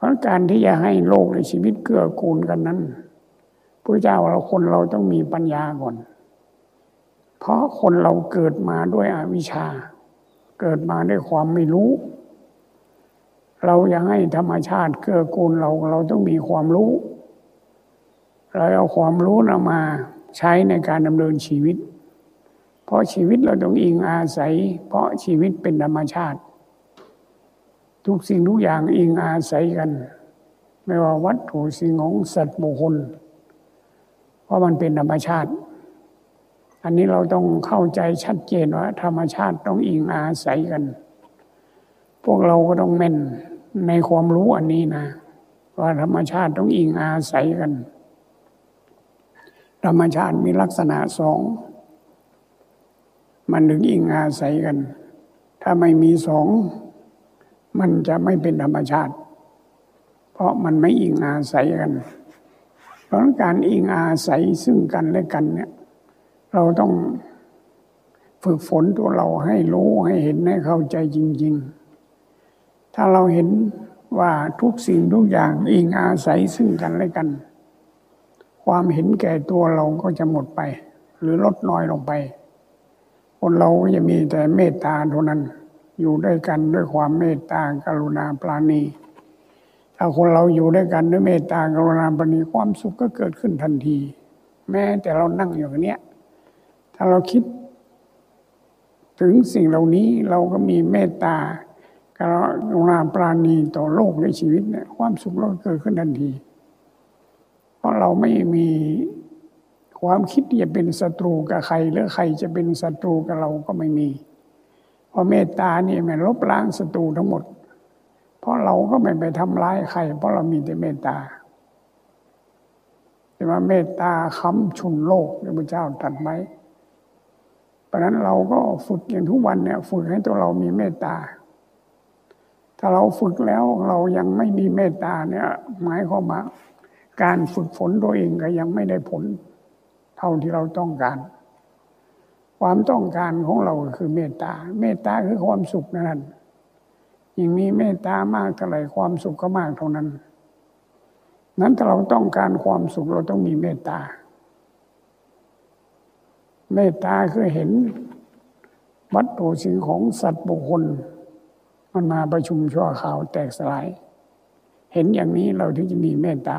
เพราะการที่จะให้โลกในชีวิตเกื้อกูลกันนั้นพระเจ้าเราคนเราต้องมีปัญญาก่อน เพราะคนเราเกิดมาด้วยอวิชชา เกิดมาด้วยความไม่รู้ เราอยากให้ธรรมชาติเกื้อกูลเราเราต้องมีความรู้ เราเอาความรู้นำมาใช้ในการดำเนินชีวิต เพราะชีวิตเราต้องอิงอาศัย เพราะชีวิตเป็นธรรมชาติ ทุกสิ่งทุกอย่างอิงอาศัยกัน ไม่ว่าวัตถุสิ่งของสัตว์บุคคลเพราะมันเป็นธรรมชาติ อันนี้เราต้องเข้าใจชัดเจนว่า ธรรมชาติต้องอิงอาศัยกัน พวกเราก็ต้องแม่นในความรู้อันนี้นะ ว่าธรรมชาติต้องอิงอาศัยกัน ธรรมชาติมีลักษณะสองมันถึงอิงอาศัยกัน ถ้าไม่มีสอง มันจะไม่เป็นธรรมชาติ เพราะมันไม่อิงอาศัยกัน เพราะการอิงอาศัยซึ่งกันและกันเนี่ย เราต้องฝึกฝนตัวเราให้รู้ให้เห็นให้เข้าใจจริง ๆ ถ้าเราเห็นว่าทุกสิ่งทุกอย่างอิงอาศัยซึ่งกันและกัน ความเห็นแก่ตัวเราก็จะหมดไป หรือลดน้อยลงไป คนเราก็จะมีแต่เมตตาเท่านั้น อยู่ด้วยกันด้วยความเมตตากรุณาปราณี ถ้าคนเราอยู่ด้วยกันด้วยเมตตากรุณาปราณีความสุขก็เกิดขึ้นทันที แม้แต่เรานั่งอยู่เนี้ยถ้าเราคิด ถึงสิ่งเหล่านี้เราก็มีเมตตากรุณาปราณีต่อโลกในชีวิตเนี่ยความสุขเราเกิดขึ้นทันที เพราะเราไม่มีความคิดที่จะเป็นศัตรูกับใครหรือใครจะเป็นศัตรูกับเราก็ไม่มี ราะเมตตานี่มันลบล้างศัตรูทั้งหมด เพราะเราก็ไม่ไปทำร้ายใคร เพราะเรามีแต่เมตตาแต่ว่าเมตตาค้ำชุนโลกพระเจ้าตรัสไว้เพราะนั้นเราก็ฝึกอย่างทุกวันเนี่ยฝึกให้ตัวเรามีเมตตา ถ้าเราฝึกแล้วเรายังไม่มีเมตตาเนี่ยหมายความว่าการฝึกฝนตัวเองก็ยังไม่ได้ผล เท่าที่เราต้องการ ความต้องการของเราคือเมตตา เมตตาคือความสุขนั่นยิ่งมีเมตตามากเท่าไหร่ความสุขก็มากเท่านั้น นั้นถ้าเราต้องการความสุขเราต้องมีเมตตา เมตตาคือเห็นวัตถุสิ่งของสัตว์บุคคล มันมาประชุมชั่วข่าวแตกสลาย เห็นอย่างนี้เราถึงจะมีเมตตา